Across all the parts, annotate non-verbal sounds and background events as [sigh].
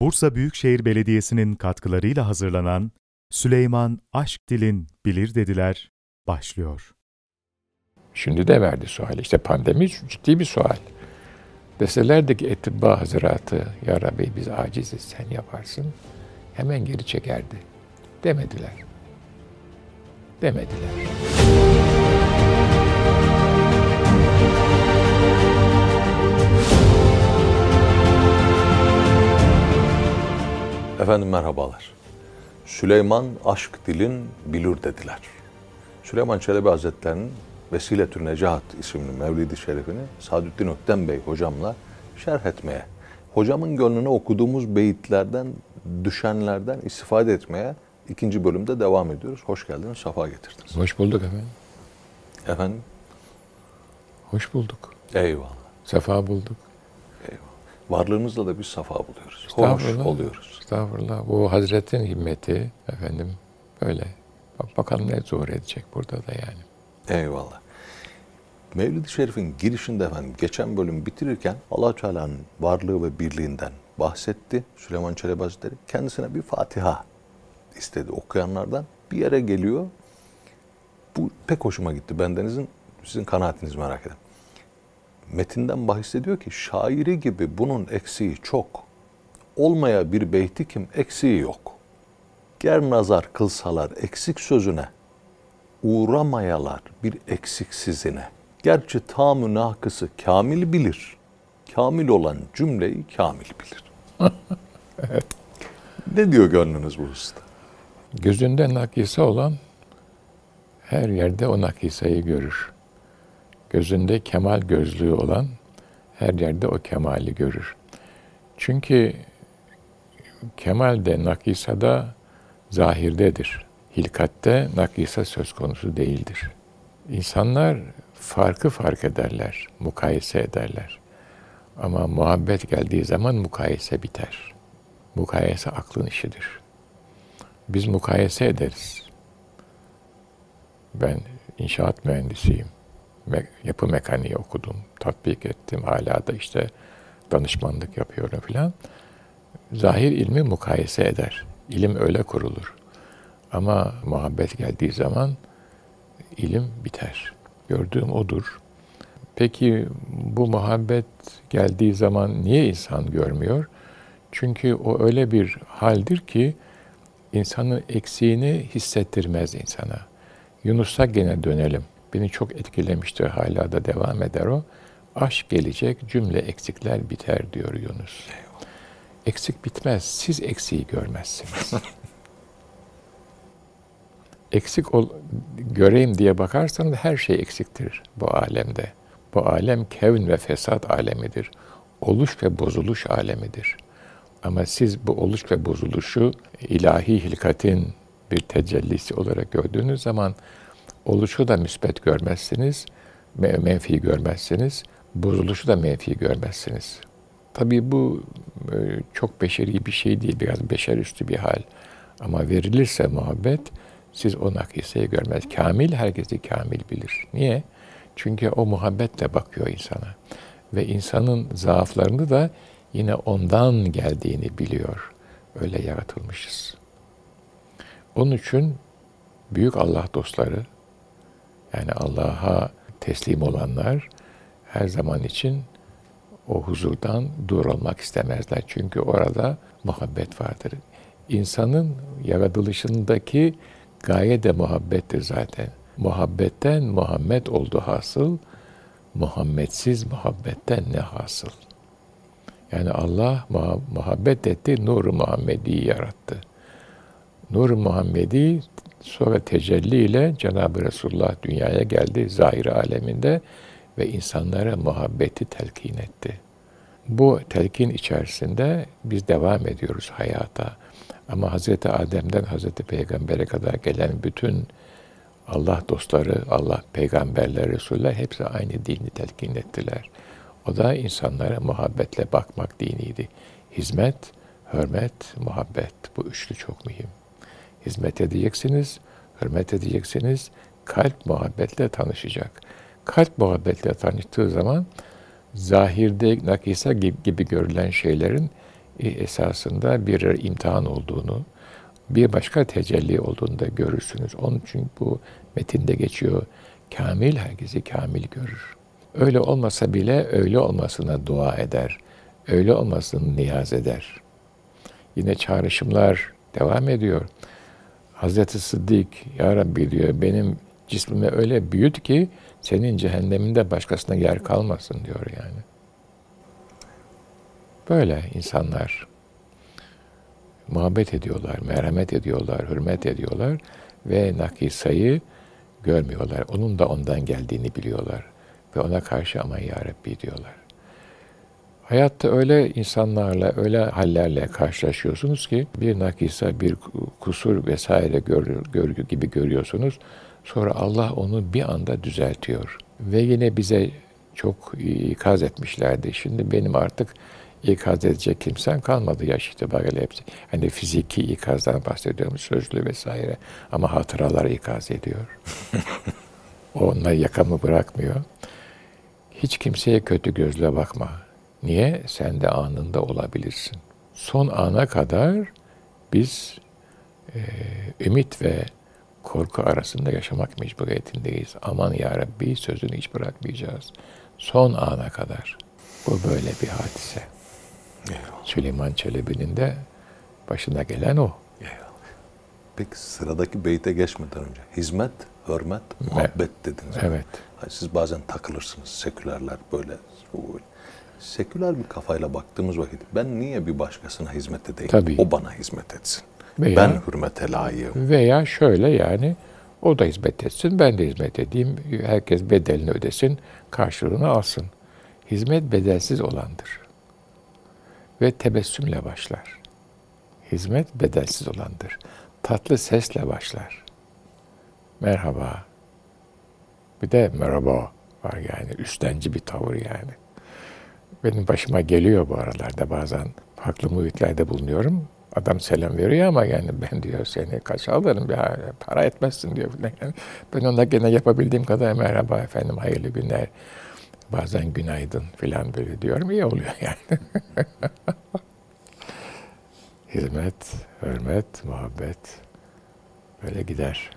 Bursa Büyükşehir Belediyesi'nin katkılarıyla hazırlanan Süleyman Aşk Dilin Bilir Dediler başlıyor. Şimdi de verdi sual. İşte pandemi ciddi bir sual. Deselerdi ki etibba hazıratı, Ya Rabbi biz aciziz sen yaparsın. Hemen geri çekerdi. Demediler. Demediler. Efendim merhabalar. Süleyman aşk dilin bilur dediler. Süleyman Çelebi Hazretleri'nin Vesiletü Necahat isimli Mevlidi Şerifini Sadüddin Ökten Bey hocamla şerh etmeye, hocamın gönlüne okuduğumuz beyitlerden, düşenlerden istifade etmeye ikinci bölümde devam ediyoruz. Hoş geldiniz, safa getirdiniz. Hoş bulduk efendim. Efendim? Hoş bulduk. Eyvallah. Sefa bulduk. Eyvallah. Varlığınızla da biz safa buluyoruz. Hoş oluyoruz. Estağfurullah. Bu Hazretin himmeti efendim böyle. Bak bakalım ne zor edecek burada da yani. Eyvallah. Mevlid-i Şerif'in girişinde efendim geçen bölüm bitirirken allah Teala'nın varlığı ve birliğinden bahsetti Süleyman Çelebi Hazretleri. Kendisine bir Fatiha istedi okuyanlardan. Bir yere geliyor. Bu pek hoşuma gitti. Bendenizin sizin kanaatinizi merak ederim. Metinden bahsediyor ki şairi gibi bunun eksiği çok. Olmaya bir beyti kim eksiği yok. Ger nazar kılsalar eksik sözüne, uğramayalar bir eksiksizine. Gerçi tamü nakısı kamil bilir. Kamil olan cümleyi kamil bilir. [laughs] Ne diyor gönlünüz bu usta? Gözünde nakise olan her yerde o nakiseyi görür. Gözünde kemal gözlüğü olan her yerde o kemali görür. Çünkü kemal de nakisada zahirdedir. Hilkatte nakisa söz konusu değildir. İnsanlar farkı fark ederler, mukayese ederler. Ama muhabbet geldiği zaman mukayese biter. Mukayese aklın işidir. Biz mukayese ederiz. Ben inşaat mühendisiyim. Yapı mekaniği okudum, tatbik ettim. Hala da işte danışmanlık yapıyorum filan. Zahir ilmi mukayese eder. İlim öyle kurulur. Ama muhabbet geldiği zaman ilim biter. Gördüğüm odur. Peki bu muhabbet geldiği zaman niye insan görmüyor? Çünkü o öyle bir haldir ki insanın eksiğini hissettirmez insana. Yunus'a gene dönelim. Beni çok etkilemiştir, hala da devam eder o. Aşk gelecek, cümle eksikler biter diyor Yunus. Eksik bitmez, siz eksiği görmezsiniz. [laughs] eksik ol, göreyim diye bakarsanız her şey eksiktir bu alemde. Bu alem kevn ve fesat alemidir. Oluş ve bozuluş alemidir. Ama siz bu oluş ve bozuluşu ilahi hilkatin bir tecellisi olarak gördüğünüz zaman oluşu da müsbet görmezsiniz, menfi görmezsiniz, bozuluşu da menfi görmezsiniz. Tabii bu e, çok beşeri bir şey değil, biraz beşer üstü bir hal. Ama verilirse muhabbet, siz o nakiseyi görmez. Kamil herkesi kamil bilir. Niye? Çünkü o muhabbetle bakıyor insana. Ve insanın zaaflarını da yine ondan geldiğini biliyor. Öyle yaratılmışız. Onun için büyük Allah dostları, yani Allah'a teslim olanlar her zaman için o huzurdan dur olmak istemezler. Çünkü orada muhabbet vardır. İnsanın yaratılışındaki gaye de muhabbettir zaten. Muhabbetten Muhammed oldu hasıl, Muhammedsiz muhabbetten ne hasıl? Yani Allah muhabbet etti, Nur-u Muhammedi yarattı. Nur-u Muhammedi sonra tecelli ile Cenab-ı Resulullah dünyaya geldi zahir aleminde ve insanlara muhabbeti telkin etti. Bu telkin içerisinde biz devam ediyoruz hayata. Ama Hazreti Adem'den Hazreti Peygamber'e kadar gelen bütün Allah dostları, Allah peygamberler, Resuller hepsi aynı dini telkin ettiler. O da insanlara muhabbetle bakmak diniydi. Hizmet, hürmet, muhabbet. Bu üçlü çok mühim. Hizmet edeceksiniz, hürmet edeceksiniz, kalp muhabbetle tanışacak. Kalp muhabbetle tanıştığı zaman zahirde nakisa gibi, görülen şeylerin e, esasında bir imtihan olduğunu, bir başka tecelli olduğunu da görürsünüz. Onun için bu metinde geçiyor. Kamil herkesi kamil görür. Öyle olmasa bile öyle olmasına dua eder. Öyle olmasını niyaz eder. Yine çağrışımlar devam ediyor. Hazreti Sıddık, Ya Rabbi diyor, benim cismime öyle büyüt ki senin cehenneminde başkasına yer kalmasın diyor yani. Böyle insanlar muhabbet ediyorlar, merhamet ediyorlar, hürmet ediyorlar ve nakisayı görmüyorlar. Onun da ondan geldiğini biliyorlar ve ona karşı aman ya Rabbi diyorlar. Hayatta öyle insanlarla, öyle hallerle karşılaşıyorsunuz ki bir nakisa, bir kusur vesaire gör, görgü gibi görüyorsunuz. Sonra Allah onu bir anda düzeltiyor. Ve yine bize çok ikaz etmişlerdi. Şimdi benim artık ikaz edecek kimsen kalmadı yaş itibariyle hepsi. Hani fiziki ikazdan bahsediyorum, sözlü vesaire. Ama hatıralar ikaz ediyor. [laughs] Onlar yakamı bırakmıyor. Hiç kimseye kötü gözle bakma. Niye? Sen de anında olabilirsin. Son ana kadar biz e, ümit ve korku arasında yaşamak mecburiyetindeyiz. Aman ya Rabbi sözünü hiç bırakmayacağız. Son ana kadar. Bu böyle bir hadise. Eyvallah. Süleyman Çelebi'nin de başına gelen o. Eyvallah. Peki sıradaki beyte geçmeden önce hizmet, hürmet, muhabbet dediniz. Evet. Hani siz bazen takılırsınız sekülerler böyle. Seküler bir kafayla baktığımız vakit ben niye bir başkasına hizmet edeyim? Tabii. O bana hizmet etsin. Veya, ben hürmete layığım. Veya şöyle yani o da hizmet etsin, ben de hizmet edeyim. Herkes bedelini ödesin, karşılığını alsın. Hizmet bedelsiz olandır. Ve tebessümle başlar. Hizmet bedelsiz olandır. Tatlı sesle başlar. Merhaba. Bir de merhaba var yani. Üstenci bir tavır yani. Benim başıma geliyor bu aralarda bazen. Farklı muhitlerde bulunuyorum. Adam selam veriyor ama yani ben diyor seni kaç alırım ya para etmezsin diyor. Yani ben ona gene yapabildiğim kadar merhaba efendim hayırlı günler. Bazen günaydın filan böyle diyorum iyi oluyor [laughs] yani. Hizmet, hürmet, muhabbet böyle gider.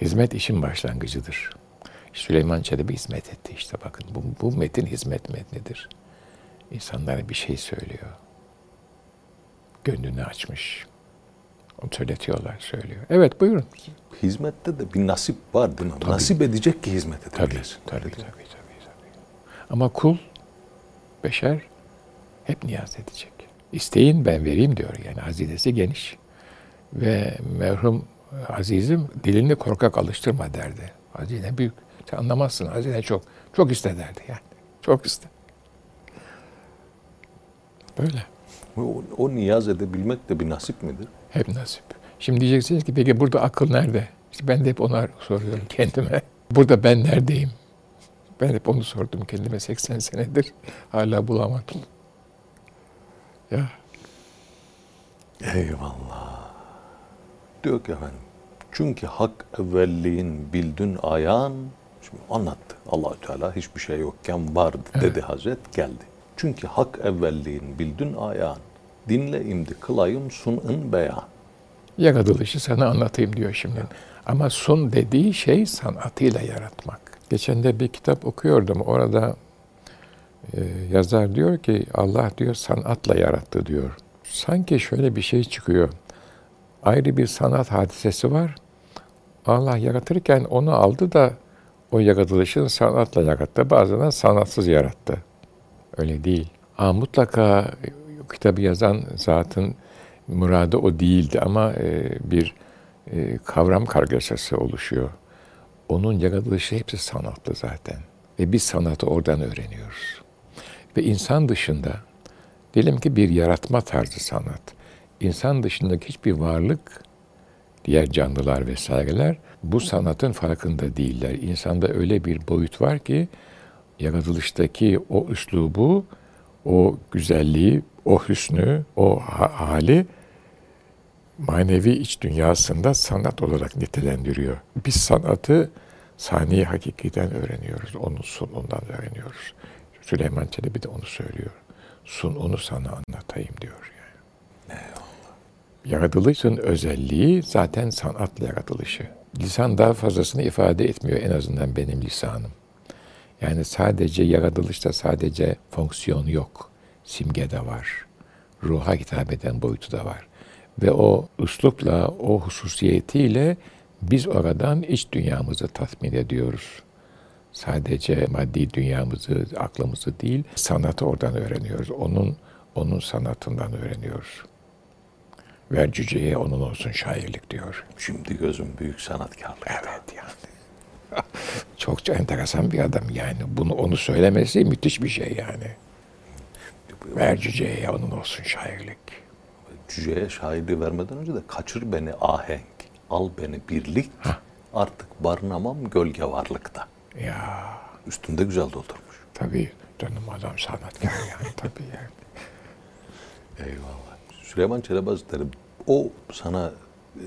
Hizmet işin başlangıcıdır. Süleyman Çelebi hizmet etti işte bakın. Bu, bu metin hizmet metnidir. İnsanlara bir şey söylüyor gönlünü açmış. Onu söyletiyorlar, söylüyor. Evet buyurun. Hizmette de bir nasip var değil mi? Tabii. Nasip edecek ki hizmet edebilirsin. Tabii, tabii, tabii, tabii, tabii. Ama kul, beşer hep niyaz edecek. İsteyin ben vereyim diyor yani hazinesi geniş. Ve merhum azizim dilini korkak alıştırma derdi. Hazine büyük. Sen anlamazsın hazine çok. Çok iste derdi yani. Çok iste. Böyle. O, o niyaz edebilmek de bir nasip midir? Hep nasip. Şimdi diyeceksiniz ki peki burada akıl nerede? İşte ben de hep ona soruyorum kendime. [laughs] Burada ben neredeyim? Ben hep onu sordum kendime 80 senedir. Hala bulamadım. Ya. Eyvallah. Diyor ki efendim. Çünkü hak evvelliğin bildün ayan. Şimdi anlattı. Allahü Teala hiçbir şey yokken vardı dedi evet. Hazret geldi. Çünkü hak evvelliğin bildün ayan. Dinle imdi kılayım sun'ın beyan. Yaratılışı sana anlatayım diyor şimdi. Ama sun dediği şey sanatıyla yaratmak. Geçen de bir kitap okuyordum. Orada e, yazar diyor ki Allah diyor sanatla yarattı diyor. Sanki şöyle bir şey çıkıyor. Ayrı bir sanat hadisesi var. Allah yaratırken onu aldı da o yaratılışın sanatla yarattı. Bazen sanatsız yarattı. Öyle değil. Aa, mutlaka kitabı yazan zatın muradı o değildi ama e, bir e, kavram kargaşası oluşuyor. Onun yaratılışı hepsi sanatlı zaten. Ve biz sanatı oradan öğreniyoruz. Ve insan dışında, diyelim ki bir yaratma tarzı sanat. İnsan dışındaki hiçbir varlık, diğer canlılar vesaireler bu sanatın farkında değiller. İnsanda öyle bir boyut var ki yaratılıştaki o üslubu, o güzelliği, o hüsnü, o hali manevi iç dünyasında sanat olarak nitelendiriyor. Biz sanatı saniye hakikiden öğreniyoruz. Onun sunundan öğreniyoruz. Süleyman Çelebi de onu söylüyor. Sun onu sana anlatayım diyor. Yani. Yaratılışın özelliği zaten sanatla yaratılışı. Lisan daha fazlasını ifade etmiyor en azından benim lisanım. Yani sadece yaratılışta sadece fonksiyon yok. Simge de var. Ruha hitap eden boyutu da var. Ve o üslupla, o hususiyetiyle biz oradan iç dünyamızı tatmin ediyoruz. Sadece maddi dünyamızı, aklımızı değil, sanatı oradan öğreniyoruz. Onun onun sanatından öğreniyoruz. Ver cüceye onun olsun şairlik diyor. Şimdi gözüm büyük sanatkarlık. Evet yani. [laughs] Çok enteresan bir adam yani. Bunu onu söylemesi müthiş bir şey yani. Ver cüceye onun olsun şairlik. Cüceye şairliği vermeden önce de kaçır beni ahenk, al beni birlik, Hah. artık barınamam gölge varlıkta. Ya Üstünde güzel doldurmuş. tabii canım adam sanatkar yani tabii yani. Eyvallah. Süleyman Çelebi Hazretleri o sana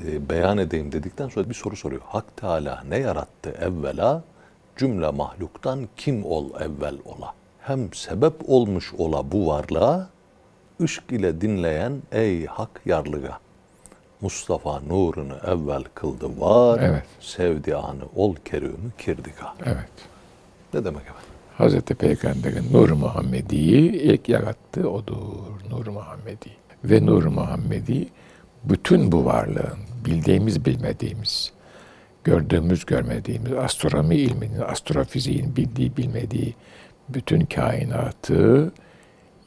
e, beyan edeyim dedikten sonra bir soru soruyor. Hak Teala ne yarattı evvela? Cümle mahluktan kim ol evvel ola? Hem sebep olmuş ola bu varlığa, ışk ile dinleyen ey hak yarlıga. Mustafa nurunu evvel kıldı var, Evet. sevdi anı ol kerümü kirdika. Evet. Ne demek efendim? Hazreti Peygamber'in Nur Muhammedi'yi ilk yarattı odur. Nur Muhammedi. Ve Nur Muhammedi bütün bu varlığın bildiğimiz bilmediğimiz, gördüğümüz görmediğimiz, astronomi ilminin, astrofiziğin bildiği bilmediği bütün kainatı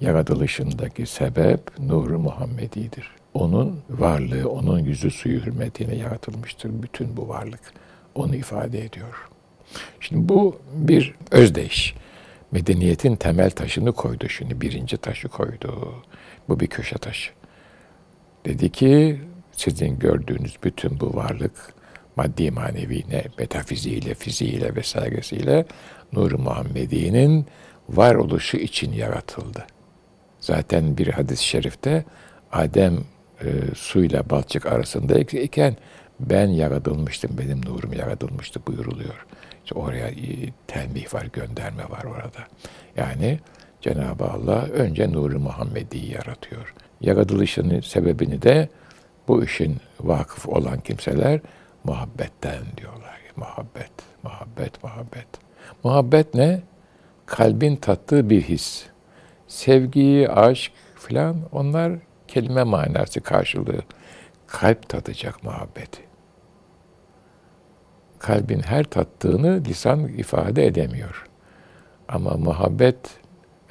yaratılışındaki sebep Nur Muhammedi'dir. Onun varlığı, onun yüzü suyu hürmetine yaratılmıştır bütün bu varlık. Onu ifade ediyor. Şimdi bu bir özdeş. Medeniyetin temel taşını koydu şimdi. Birinci taşı koydu. Bu bir köşe taşı. Dedi ki sizin gördüğünüz bütün bu varlık maddi manevi ne metafiziğiyle, fiziğiyle vesairesiyle Nur-u Muhammedi'nin varoluşu için yaratıldı. Zaten bir hadis-i şerifte Adem e, suyla balçık arasındayken ben yaratılmıştım, benim nurum yaratılmıştı buyuruluyor. İşte oraya e, tenbih var, gönderme var orada. Yani Cenab-ı Allah önce Nur-u Muhammedi'yi yaratıyor. Yaratılışının sebebini de bu işin vakıf olan kimseler muhabbetten diyorlar. Muhabbet, muhabbet, muhabbet. Muhabbet ne? Kalbin tattığı bir his. Sevgi, aşk filan onlar kelime manası karşılığı. Kalp tadacak muhabbeti. Kalbin her tattığını lisan ifade edemiyor. Ama muhabbet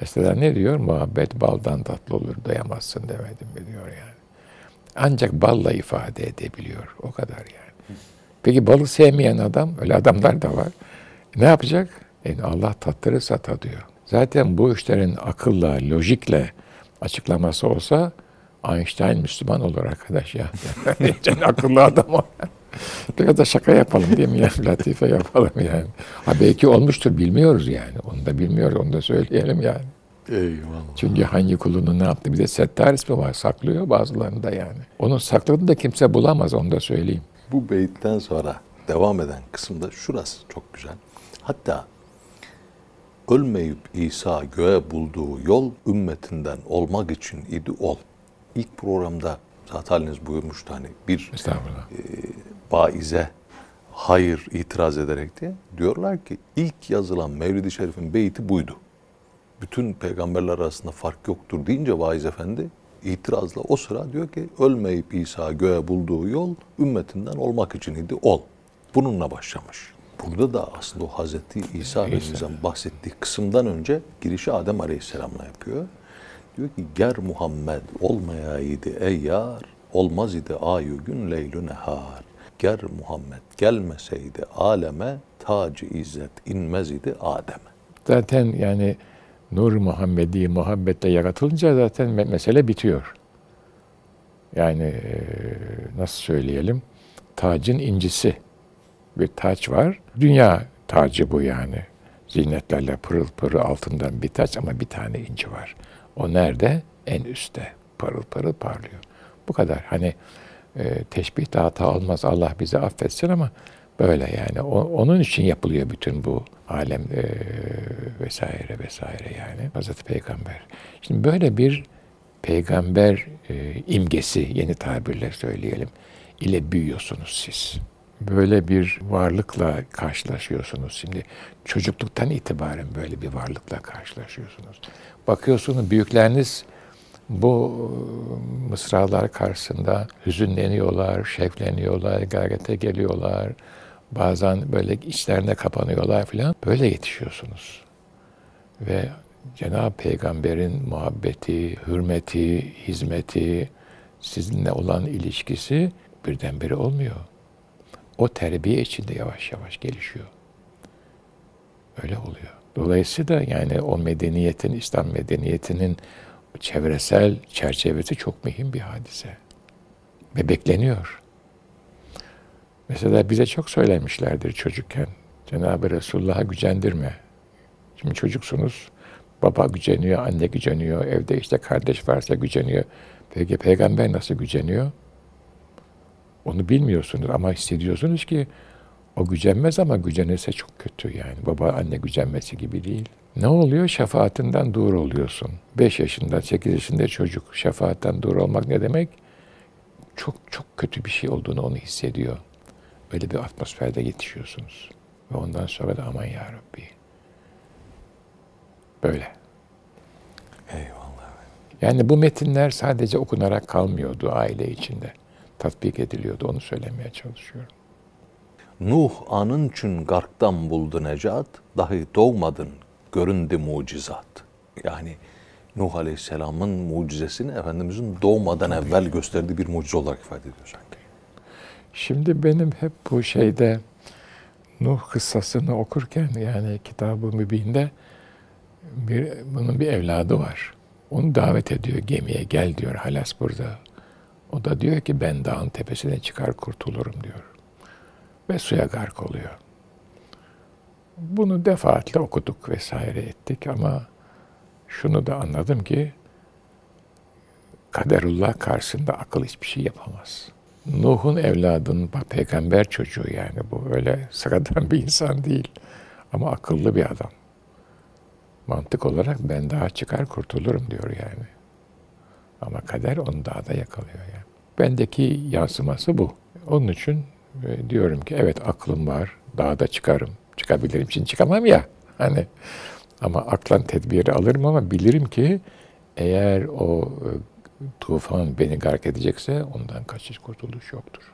mesela ne diyor? Muhabbet baldan tatlı olur dayamazsın demedim mi diyor yani. Ancak balla ifade edebiliyor. O kadar yani. Peki balı sevmeyen adam, öyle adamlar da var. Ne yapacak? Yani Allah tattırırsa tadıyor. Zaten bu işlerin akılla, lojikle açıklaması olsa Einstein Müslüman olur arkadaş ya. [laughs] Akıllı adam o. Biraz da şaka yapalım değil mi ya? [laughs] Latife yapalım yani. Ha belki olmuştur bilmiyoruz yani. Onu da bilmiyoruz, onu da söyleyelim yani. Eyvallah. Çünkü hangi kulunun ne yaptı? Bir de Settar ismi var. Saklıyor bazılarında yani. Onun sakladığını da kimse bulamaz onu da söyleyeyim. Bu beyitten sonra devam eden kısımda şurası çok güzel. Hatta ölmeyip İsa göğe bulduğu yol ümmetinden olmak için idi ol. İlk programda zaten haliniz buyurmuştu hani bir Estağfurullah. Baize hayır itiraz ederek diye diyorlar ki ilk yazılan Mevlid-i Şerif'in beyti buydu. Bütün peygamberler arasında fark yoktur deyince vaiz efendi itirazla o sıra diyor ki ölmeyip İsa göğe bulduğu yol ümmetinden olmak için idi ol. Bununla başlamış. Burada da aslında o Hazreti İsa Efendimiz'den bahsettiği kısımdan önce girişi Adem Aleyhisselam'la yapıyor. Diyor ki ger Muhammed olmayaydı ey yar, olmaz idi ayu gün leylü nehar. Ger Muhammed gelmeseydi aleme, tacı izzet inmez idi Adem'e. Zaten yani Nur Muhammedi muhabbetle yaratılınca zaten me- mesele bitiyor. Yani nasıl söyleyelim? Tacın incisi bir taç var. Dünya tacı bu yani. Zinetlerle pırıl pırıl altından bir taç ama bir tane inci var. O nerede? En üstte. Pırıl pırıl parlıyor. Bu kadar. Hani e, teşbih de hata olmaz. Allah bizi affetsin ama böyle yani. O- onun için yapılıyor bütün bu alem e, vesaire vesaire yani. Hazreti Peygamber. Şimdi böyle bir peygamber e, imgesi yeni tabirle söyleyelim ile büyüyorsunuz siz. Böyle bir varlıkla karşılaşıyorsunuz. Şimdi çocukluktan itibaren böyle bir varlıkla karşılaşıyorsunuz. Bakıyorsunuz büyükleriniz bu e, mısralar karşısında hüzünleniyorlar, şevkleniyorlar, gayrete geliyorlar. Bazen böyle içlerine kapanıyorlar filan. Böyle yetişiyorsunuz. Ve Cenab-ı Peygamber'in muhabbeti, hürmeti, hizmeti, sizinle olan ilişkisi birdenbire olmuyor. O terbiye içinde yavaş yavaş gelişiyor. Öyle oluyor. Dolayısıyla yani o medeniyetin, İslam medeniyetinin çevresel çerçevesi çok mühim bir hadise. Ve bekleniyor. Mesela bize çok söylemişlerdir çocukken. Cenab-ı Resulullah'a gücendirme. Şimdi çocuksunuz, baba güceniyor, anne güceniyor, evde işte kardeş varsa güceniyor. Peki peygamber nasıl güceniyor? Onu bilmiyorsunuz ama hissediyorsunuz ki o gücenmez ama gücenirse çok kötü yani. Baba anne gücenmesi gibi değil. Ne oluyor? Şefaatinden dur oluyorsun. 5 yaşında, 8 yaşında çocuk şefaatten dur olmak ne demek? Çok çok kötü bir şey olduğunu onu hissediyor. Öyle bir atmosferde yetişiyorsunuz. Ve ondan sonra da aman ya Rabbi. Böyle. Eyvallah. Yani bu metinler sadece okunarak kalmıyordu aile içinde. Tatbik ediliyordu. Onu söylemeye çalışıyorum. Nuh anın için garktan buldu necat, dahi doğmadın göründü mucizat. Yani Nuh Aleyhisselam'ın mucizesini Efendimizin doğmadan evvel gösterdiği bir mucize olarak ifade ediyor sanki. Şimdi benim hep bu şeyde Nuh kıssasını okurken yani kitabı mübinde bir, bunun bir evladı var. Onu davet ediyor gemiye gel diyor halas burada. O da diyor ki ben dağın tepesine çıkar kurtulurum diyor. Ve suya gark oluyor. Bunu defaatle okuduk vesaire ettik ama şunu da anladım ki kaderullah karşısında akıl hiçbir şey yapamaz. Nuh'un evladının peygamber çocuğu yani bu öyle sıradan [laughs] bir insan değil. Ama akıllı bir adam. Mantık olarak ben daha çıkar kurtulurum diyor yani. Ama kader onu daha da yakalıyor yani. Bendeki yansıması bu. Onun için e, diyorum ki evet aklım var, daha da çıkarım. Çıkabilirim için çıkamam ya. Hani ama aklan tedbiri alırım ama bilirim ki eğer o e, tufan beni gark edecekse ondan kaçış kurtuluş yoktur.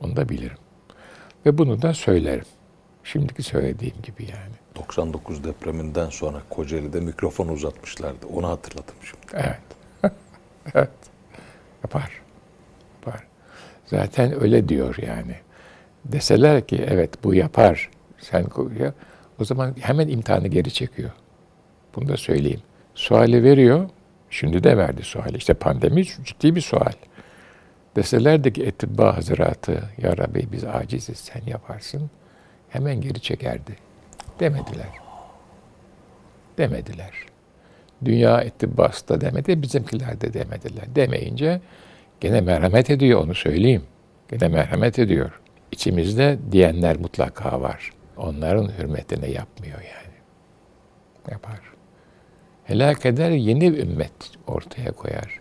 Onu da bilirim. Ve bunu da söylerim. Şimdiki söylediğim gibi yani. 99 depreminden sonra Kocaeli'de mikrofon uzatmışlardı. Onu hatırladım şimdi. Evet. [laughs] evet. Yapar. Yapar. Zaten öyle diyor yani. Deseler ki evet bu yapar. Sen ya, o zaman hemen imtihanı geri çekiyor. Bunu da söyleyeyim. Suali veriyor. Şimdi de verdi suali. İşte pandemi ciddi bir sual. Deselerdi ki etibba hazıratı, ya Rabbi biz aciziz sen yaparsın. Hemen geri çekerdi. Demediler. Demediler. Dünya etibbası da demedi, bizimkiler de demediler. Demeyince gene merhamet ediyor onu söyleyeyim. Gene merhamet ediyor. İçimizde diyenler mutlaka var. Onların hürmetine yapmıyor yani. Yapar. Helak eder yeni bir ümmet ortaya koyar.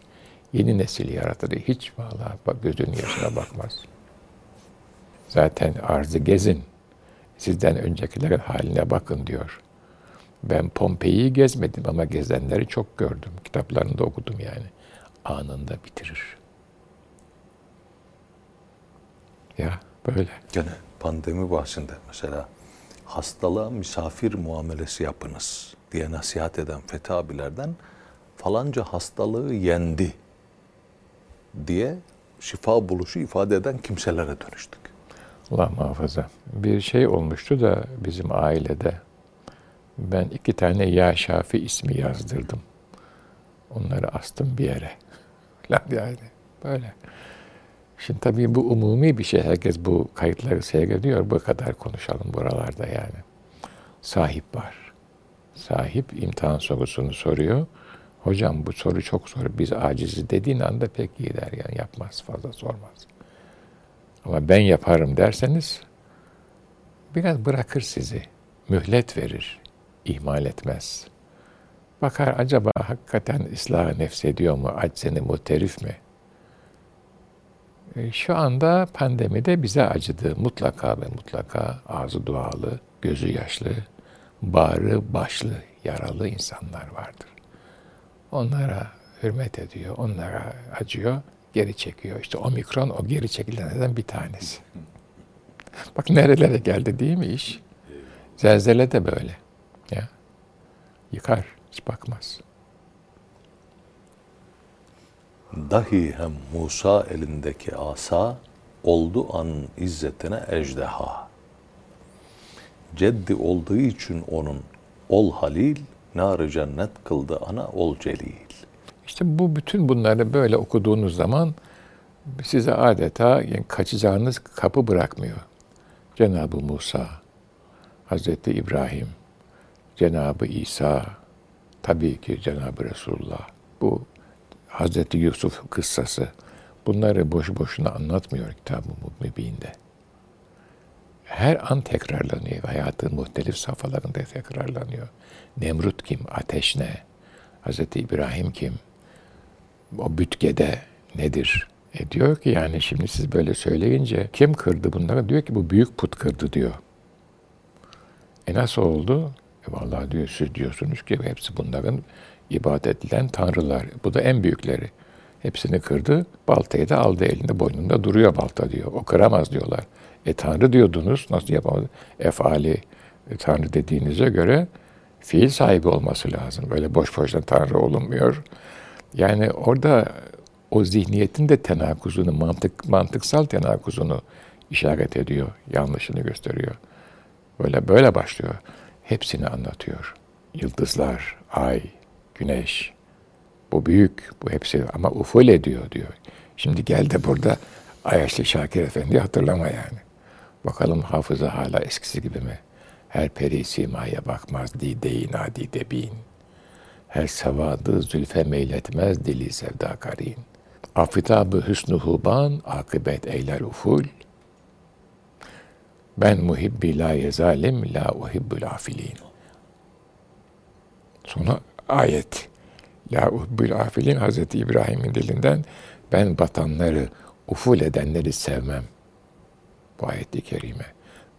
Yeni nesil yaratır. Hiç vallahi bak gözünün yaşına bakmaz. Zaten arzı gezin. Sizden öncekilerin haline bakın diyor. Ben Pompei'yi gezmedim ama gezenleri çok gördüm. Kitaplarını okudum yani. Anında bitirir. Ya böyle. Gene pandemi bahsinde mesela hastalığa misafir muamelesi yapınız diye nasihat eden Fethi abilerden falanca hastalığı yendi diye şifa buluşu ifade eden kimselere dönüştük. Allah muhafaza. Bir şey olmuştu da bizim ailede. Ben iki tane Ya Şafi ismi yazdırdım. Onları astım bir yere. [laughs] yani böyle. Şimdi tabii bu umumi bir şey. Herkes bu kayıtları seyrediyor. Bu kadar konuşalım buralarda yani. Sahip var. Sahip imtihan sorusunu soruyor. Hocam bu soru çok zor. Biz acizi dediğin anda pek iyi der yani yapmaz fazla sormaz. Ama ben yaparım derseniz biraz bırakır sizi. Mühlet verir. ihmal etmez. Bakar acaba hakikaten ıslah nefsediyor mu, aczini muhterif mi? E, şu anda pandemide bize acıdı. Mutlaka ve mutlaka ağzı dualı, gözü yaşlı, bağrı başlı, yaralı insanlar vardır. Onlara hürmet ediyor, onlara acıyor, geri çekiyor. İşte omikron o geri çekilenlerden bir tanesi. [laughs] Bak nerelere geldi değil mi iş? Zelzele de böyle. Ya. Yıkar, hiç bakmaz. Dahi hem Musa elindeki asa oldu an izzetine ejdeha. Ceddi olduğu için onun ol halil, nar cennet kıldı ana ol celil. İşte bu bütün bunları böyle okuduğunuz zaman size adeta yani kaçacağınız kapı bırakmıyor. Cenab-ı Musa, Hazreti İbrahim, Cenab-ı İsa, tabii ki Cenab-ı Resulullah. Bu Hazreti Yusuf kıssası. Bunları boş boşuna anlatmıyor kitab-ı mübinde. Her an tekrarlanıyor. Hayatın muhtelif safhalarında tekrarlanıyor. Nemrut kim? Ateş ne? Hazreti İbrahim kim? O bütgede nedir? E diyor ki yani şimdi siz böyle söyleyince kim kırdı bunları? Diyor ki bu büyük put kırdı diyor. E nasıl oldu? E vallahi diyor siz diyorsunuz ki hepsi bunların ibadet edilen tanrılar. Bu da en büyükleri. Hepsini kırdı. Baltayı da aldı elinde boynunda duruyor balta diyor. O kıramaz diyorlar. E tanrı diyordunuz. Nasıl yapamadı? Efali e, tanrı dediğinize göre fiil sahibi olması lazım. Böyle boş boşuna tanrı olunmuyor. Yani orada o zihniyetin de tenakuzunu, mantık, mantıksal tenakuzunu işaret ediyor. Yanlışını gösteriyor. Böyle böyle başlıyor. Hepsini anlatıyor. Yıldızlar, ay, güneş. Bu büyük, bu hepsi ama uful ediyor diyor. Şimdi gel de burada Ayaşlı Şakir Efendi hatırlama yani. Bakalım hafıza hala eskisi gibi mi? Her peri simaya bakmaz dide-i nadide bin. Her sevadı zülfe meyletmez dili sevda karin. Afitabı hüsnü huban, akıbet eyler uful. Ben muhibbi la yezalim, la uhibbül afilin. Sonra ayet. La uhibbül afilin Hazreti İbrahim'in dilinden ben batanları, uful edenleri sevmem. Bu ayet-i kerime.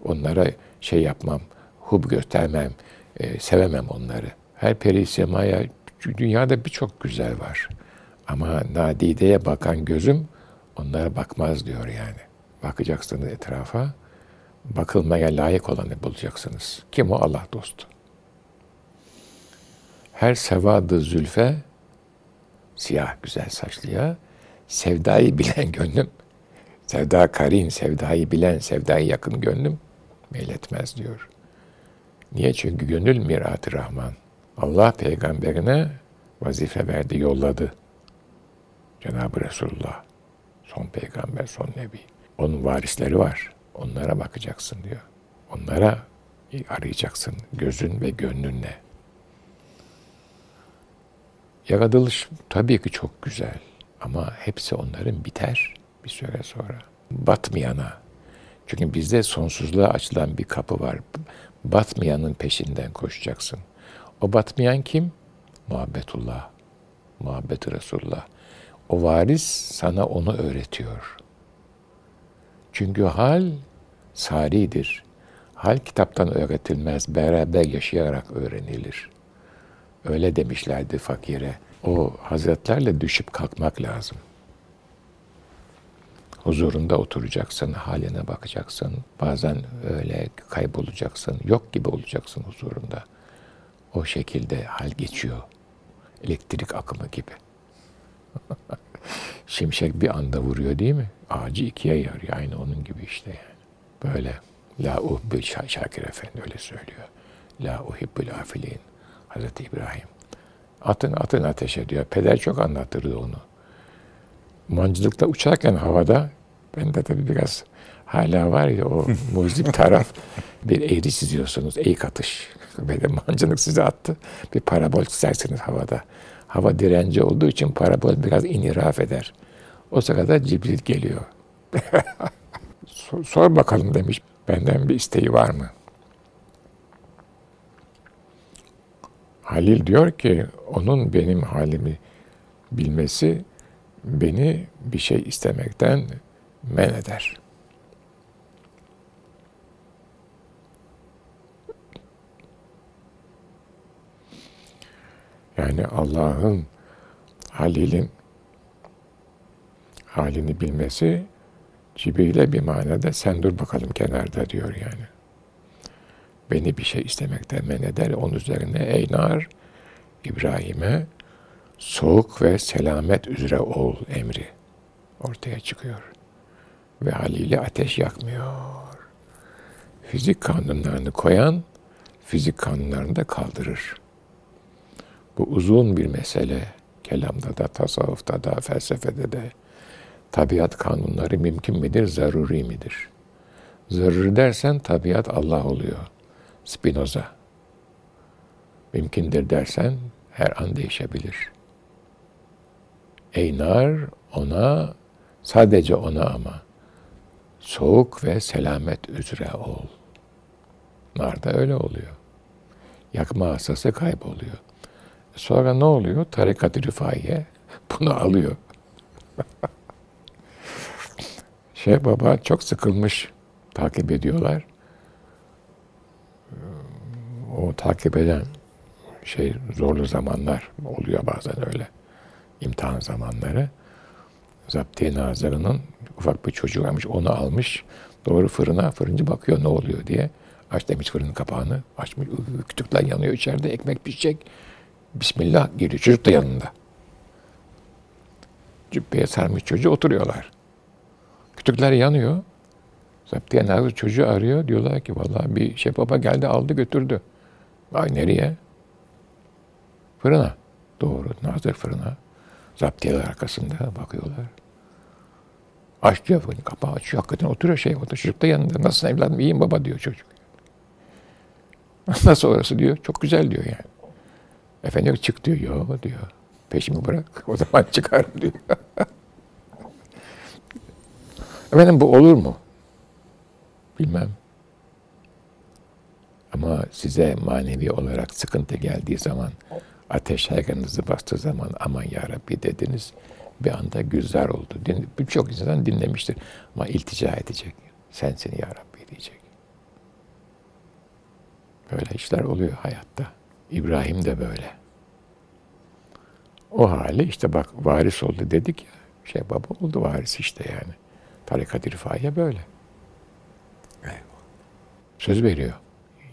Onlara şey yapmam, hub göstermem, e, sevemem onları. Her peri semaya, dünyada birçok güzel var. Ama nadideye bakan gözüm onlara bakmaz diyor yani. Bakacaksınız etrafa, bakılmaya layık olanı bulacaksınız. Kim o? Allah dostu. Her sevadı zülfe, siyah güzel saçlıya, sevdayı bilen gönlüm, sevda karin, sevdayı bilen, sevdayı yakın gönlüm meyletmez diyor. Niye? Çünkü gönül mirat Rahman. Allah peygamberine vazife verdi, yolladı. Cenab-ı Resulullah, son peygamber, son nebi. Onun varisleri var. Onlara bakacaksın diyor. Onlara arayacaksın gözün ve gönlünle. Yaratılış tabii ki çok güzel ama hepsi onların biter bir süre sonra. Batmayana. Çünkü bizde sonsuzluğa açılan bir kapı var. Batmayanın peşinden koşacaksın. O batmayan kim? Muhabbetullah. Muhabbet Resulullah. O varis sana onu öğretiyor. Çünkü hal saridir. Hal kitaptan öğretilmez, beraber yaşayarak öğrenilir. Öyle demişlerdi fakire. O hazretlerle düşüp kalkmak lazım. Huzurunda oturacaksın, haline bakacaksın. Bazen öyle kaybolacaksın, yok gibi olacaksın huzurunda. O şekilde hal geçiyor. Elektrik akımı gibi. [laughs] Şimşek bir anda vuruyor değil mi? Ağacı ikiye yarıyor. Aynı onun gibi işte yani. Böyle. La uhbil Şakir Efendi öyle söylüyor. La uhibbül afilin. Hazreti İbrahim. Atın atın ateş ediyor. Peder çok anlatırdı onu. Mancılıkta uçarken havada ben de tabii biraz hala var ya o [laughs] muzip taraf bir eğri çiziyorsunuz. Eğik atış. [laughs] Böyle mancınık size attı. Bir parabol çizersiniz havada. Hava direnci olduğu için parabol biraz iniraf eder. O sırada Cibril geliyor. [laughs] Sor bakalım demiş. Benden bir isteği var mı? Halil diyor ki onun benim halimi bilmesi beni bir şey istemekten men eder. Yani Allah'ın Halil'in halini bilmesi Cibril'e bir manada sen dur bakalım kenarda diyor yani. Beni bir şey istemekten men eder. Onun üzerine ey nar İbrahim'e soğuk ve selamet üzere ol emri ortaya çıkıyor. Ve haliyle ateş yakmıyor. Fizik kanunlarını koyan fizik kanunlarını da kaldırır. Bu uzun bir mesele. Kelamda da, tasavvufta da, felsefede de. Tabiat kanunları mümkün midir, zaruri midir? Zaruri dersen tabiat Allah oluyor. Spinoza. Mümkündür dersen her an değişebilir. Ey nar ona, sadece ona ama soğuk ve selamet üzere ol. Narda öyle oluyor. Yakma hassası kayboluyor. Sonra ne oluyor? Tarikat-ı Rifaiye bunu alıyor. [laughs] şey baba çok sıkılmış takip ediyorlar. O takip eden şey zorlu zamanlar oluyor bazen öyle. İmtihan zamanları. Zaptiye Nazırı'nın ufak bir çocuğu varmış. Onu almış. Doğru fırına. Fırıncı bakıyor ne oluyor diye. Aç demiş fırının kapağını. Açmış. Kütükler yanıyor içeride. Ekmek pişecek. Bismillah geliyor. Çocuk da yanında. Cübbeye sarmış çocuğu oturuyorlar. Kütükler yanıyor. Zaptiye Nazır çocuğu arıyor. Diyorlar ki vallahi bir şey baba geldi aldı götürdü. Ay nereye? Fırına. Doğru. Nazır fırına. Zaptiyeler arkasında bakıyorlar. Aç diyor fırını. Kapağı açıyor. Hakikaten oturuyor şey. O da çocuk da yanında. Nasılsın evladım? İyiyim baba diyor çocuk. [laughs] Nasıl orası diyor. Çok güzel diyor yani. Efendim çık diyor. Yo diyor. Peşimi bırak. [laughs] O zaman çıkar diyor. [laughs] Efendim bu olur mu? Bilmem. Ama size manevi olarak sıkıntı geldiği zaman, ateş herkenizi bastığı zaman aman ya Rabbi dediniz. Bir anda güzel oldu. Birçok insan dinlemiştir. Ama iltica edecek. Sensin ya Rabbi diyecek. Böyle işler oluyor hayatta. İbrahim de böyle. O hali işte bak varis oldu dedik ya. Şey baba oldu varis işte yani. Tarikat-ı böyle. Söz veriyor.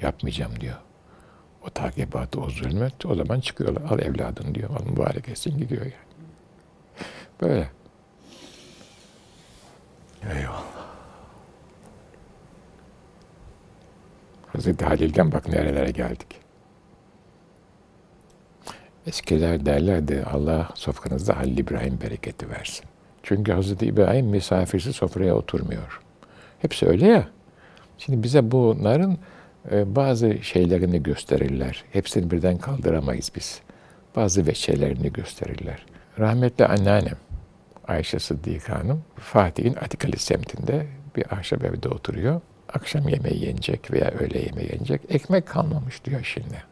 Yapmayacağım diyor. O takibatı, o zulmet o zaman çıkıyorlar. Al evladın diyor. Al mübarek etsin gidiyor yani. Böyle. Eyvallah. Hazreti Halil'den bak nerelere geldik. Eskiler derlerdi Allah sofranızda Halil İbrahim bereketi versin. Çünkü Hazreti İbrahim misafirsiz sofraya oturmuyor. Hepsi öyle ya. Şimdi bize bunların bazı şeylerini gösterirler. Hepsini birden kaldıramayız biz. Bazı veçelerini gösterirler. Rahmetli anneannem Ayşe Sıddika Hanım Fatih'in Atikali semtinde bir ahşap evde oturuyor. Akşam yemeği yenecek veya öğle yemeği yenecek. Ekmek kalmamış diyor şimdi.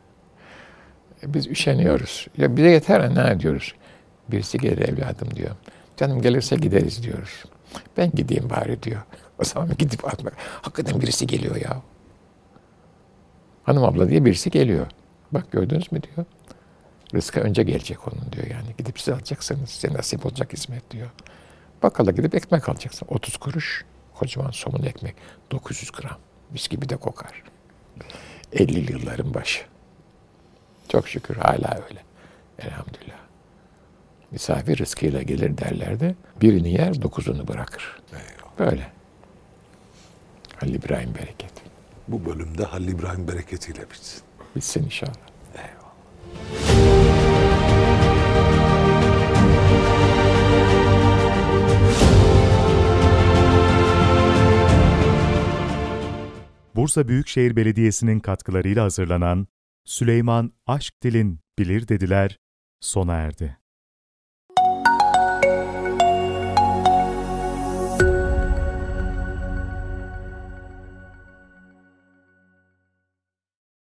E, biz üşeniyoruz. Ya bize yeter anne diyoruz. Birisi gelir evladım diyor. Canım gelirse gideriz diyoruz. Ben gideyim bari diyor. [laughs] O zaman gidip atmak. Hakikaten birisi geliyor ya. Hanım abla diye birisi geliyor. Bak gördünüz mü diyor. Rızkı önce gelecek onun diyor yani. Gidip size alacaksınız. Size nasip olacak hizmet diyor. Bakkala gidip ekmek alacaksın. 30 kuruş. Kocaman somun ekmek. 900 gram. Mis gibi de kokar. 50 yılların başı. Çok şükür hala öyle. Elhamdülillah. Misafir rızkıyla gelir derlerdi. Birini yer, dokuzunu bırakır. Böyle. Halil İbrahim bereket. Bu bölümde Halil İbrahim bereketiyle bitsin. Bitsin inşallah. Eyvallah. Bursa Büyükşehir Belediyesi'nin katkılarıyla hazırlanan Süleyman Aşk Dilin Bilir Dediler sona erdi.